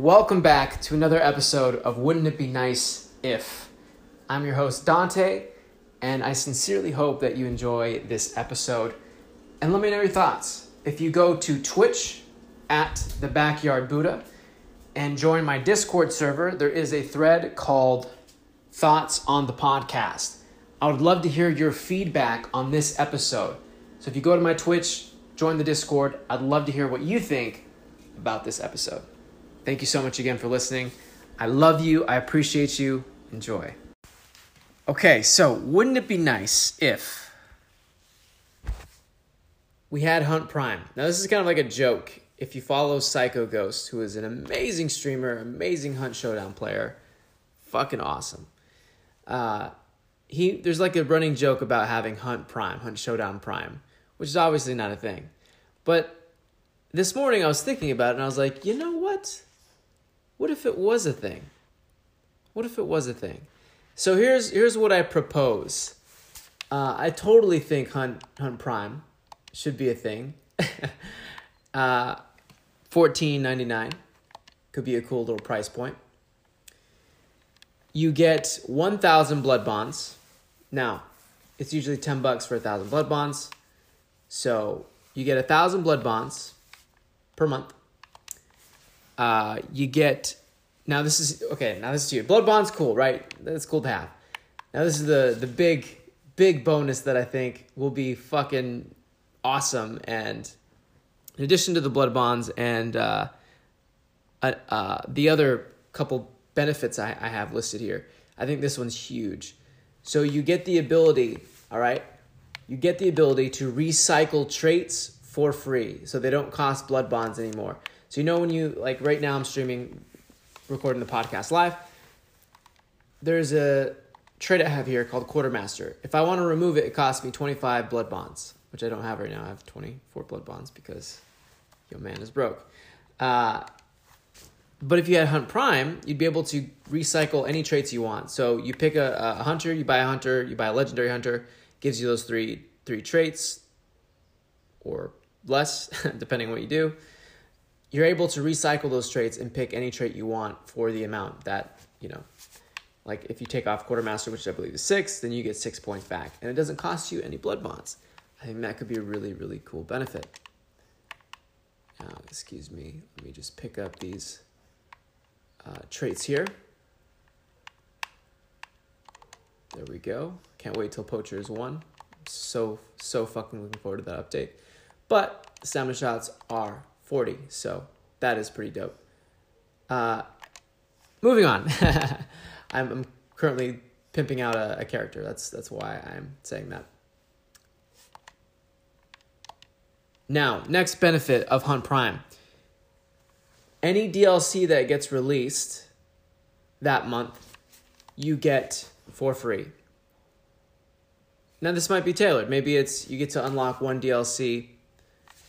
Welcome back to another episode of Wouldn't It Be Nice If? I'm your host, Dante, and I sincerely hope that you enjoy this episode. And let me know your thoughts. If you go to Twitch at the Backyard Buddha and join my Discord server, there is a thread called Thoughts on the Podcast. I would love to hear your feedback on this episode. So if you go to my Twitch, join the Discord, I'd love to hear what you think about this episode. Thank you so much again for listening. I love you. I appreciate you. Enjoy. Okay, so wouldn't it be nice if we had Hunt Prime? Now, this is kind of like a joke. If you follow Psycho Ghost, who is an amazing streamer, amazing Hunt Showdown player, fucking awesome. Uh, he there's like a running joke about having Hunt Prime, Hunt Showdown Prime, which is obviously not a thing. But this morning I was thinking about it and I was like, you know what? What if it was a thing? What if it was a thing? So here's here's what I propose. Uh, I totally think Hunt Hunt Prime should be a thing. uh, fourteen ninety nine could be a cool little price point. You get one thousand blood bonds. Now, it's usually ten bucks for a thousand blood bonds. So you get a thousand blood bonds per month. Uh, you get now this is okay. Now this is you. Blood bond's cool, right? That's cool to have. Now this is the the big big bonus that I think will be fucking awesome. And in addition to the blood bonds and uh, uh, uh, the other couple benefits I, I have listed here, I think this one's huge. So you get the ability, all right. You get the ability to recycle traits for free, so they don't cost blood bonds anymore. So you know when you like right now I'm streaming recording the podcast live. There's a trait I have here called Quartermaster. If I want to remove it, it costs me 25 blood bonds, which I don't have right now. I have 24 blood bonds because your man is broke. Uh, but if you had Hunt Prime, you'd be able to recycle any traits you want. So you pick a, a hunter, you buy a hunter, you buy a legendary hunter, gives you those three three traits, or less, depending on what you do you're able to recycle those traits and pick any trait you want for the amount that, you know, like if you take off quartermaster, which I believe is six, then you get six points back. And it doesn't cost you any blood bonds. I think that could be a really, really cool benefit. Now, excuse me, let me just pick up these uh, traits here. There we go. Can't wait till Poacher is one. so, so fucking looking forward to that update. But stamina shots are 40. So that is pretty dope. Uh, moving on. I'm, I'm, currently pimping out a, a character. That's that's why I'm saying that. Now, next benefit of Hunt Prime. Any DLC that gets released that month, you get for free. Now, this might be tailored. Maybe it's you get to unlock one DLC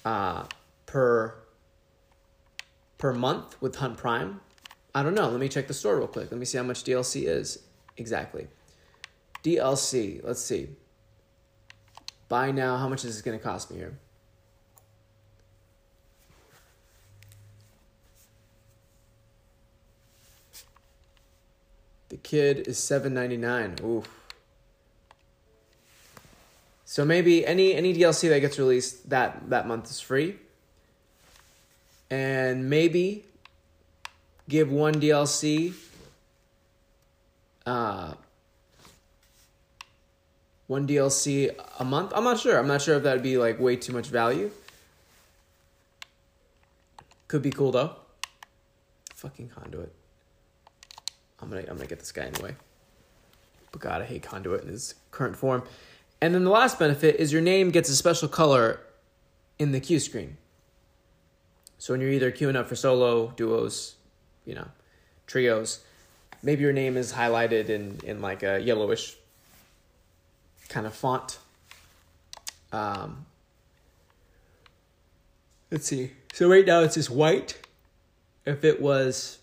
uh, per per month with Hunt Prime. I don't know. Let me check the store real quick. Let me see how much DLC is exactly. DLC, let's see. Buy now. How much is this going to cost me here? The kid is seven ninety nine. Ooh. So maybe any any DLC that gets released that that month is free and maybe give one DLC uh, one DLC a month. I'm not sure. I'm not sure if that'd be like way too much value. Could be cool though. Fucking conduit. I'm gonna I'm gonna get this guy anyway. But God, I hate conduit in his current form. And then the last benefit is your name gets a special color in the queue screen. So when you're either queuing up for solo, duos, you know, trios, maybe your name is highlighted in, in like a yellowish kind of font. Um, let's see. So right now it's just white. If it was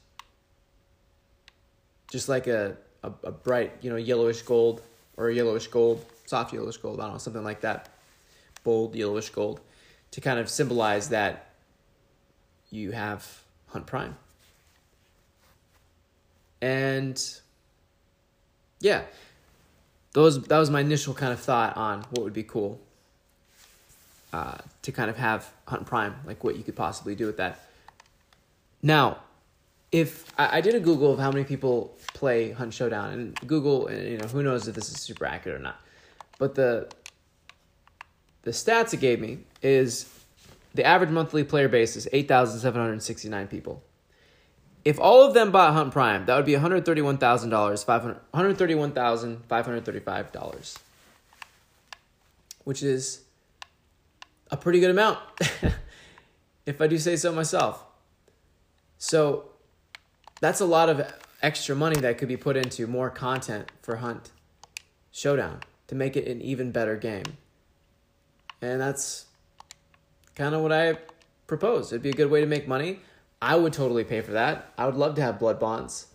just like a, a, a bright, you know, yellowish gold or a yellowish gold, soft yellowish gold, I don't know, something like that, bold yellowish gold, to kind of symbolize that you have Hunt Prime. And yeah, those that was my initial kind of thought on what would be cool uh, to kind of have Hunt Prime, like what you could possibly do with that. Now, if I, I did a Google of how many people play Hunt Showdown, and Google, you know, who knows if this is super accurate or not, but the the stats it gave me is the average monthly player base is 8,769 people. If all of them bought Hunt Prime, that would be $131,000, $131,535, which is a pretty good amount, if I do say so myself. So that's a lot of extra money that could be put into more content for Hunt Showdown to make it an even better game. And that's kind of what I propose. It'd be a good way to make money. I would totally pay for that. I would love to have blood bonds.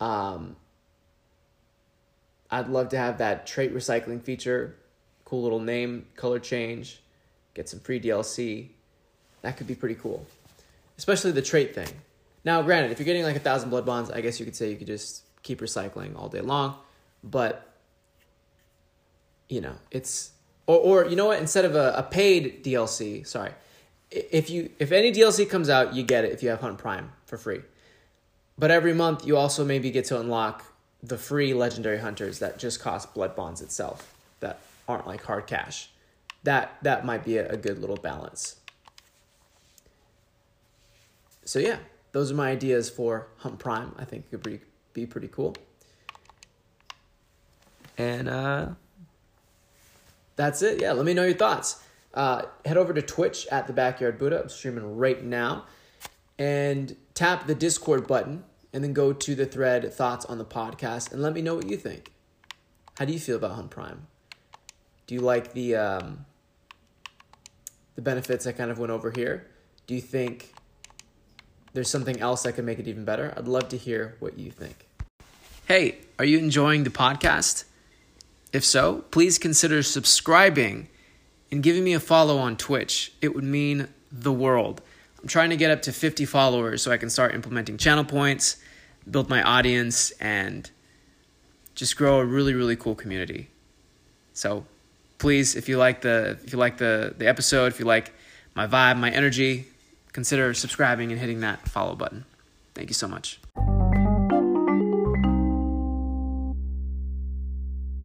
Um, I'd love to have that trait recycling feature, cool little name, color change, get some free DLC. That could be pretty cool, especially the trait thing. Now, granted, if you're getting like a thousand blood bonds, I guess you could say you could just keep recycling all day long, but you know, it's or or you know what? Instead of a, a paid DLC, sorry, if you if any DLC comes out, you get it if you have Hunt Prime for free. But every month you also maybe get to unlock the free legendary hunters that just cost blood bonds itself that aren't like hard cash. That that might be a, a good little balance. So yeah, those are my ideas for Hunt Prime. I think it could be, be pretty cool. And uh that's it. Yeah, let me know your thoughts. Uh, head over to Twitch at the Backyard Buddha. I'm streaming right now. And tap the Discord button and then go to the thread Thoughts on the Podcast and let me know what you think. How do you feel about Hunt Prime? Do you like the um, the benefits I kind of went over here? Do you think there's something else that could make it even better? I'd love to hear what you think. Hey, are you enjoying the podcast? If so, please consider subscribing and giving me a follow on Twitch. It would mean the world. I'm trying to get up to 50 followers so I can start implementing channel points, build my audience, and just grow a really, really cool community. So please, if you like the if you like the, the episode, if you like my vibe, my energy, consider subscribing and hitting that follow button. Thank you so much.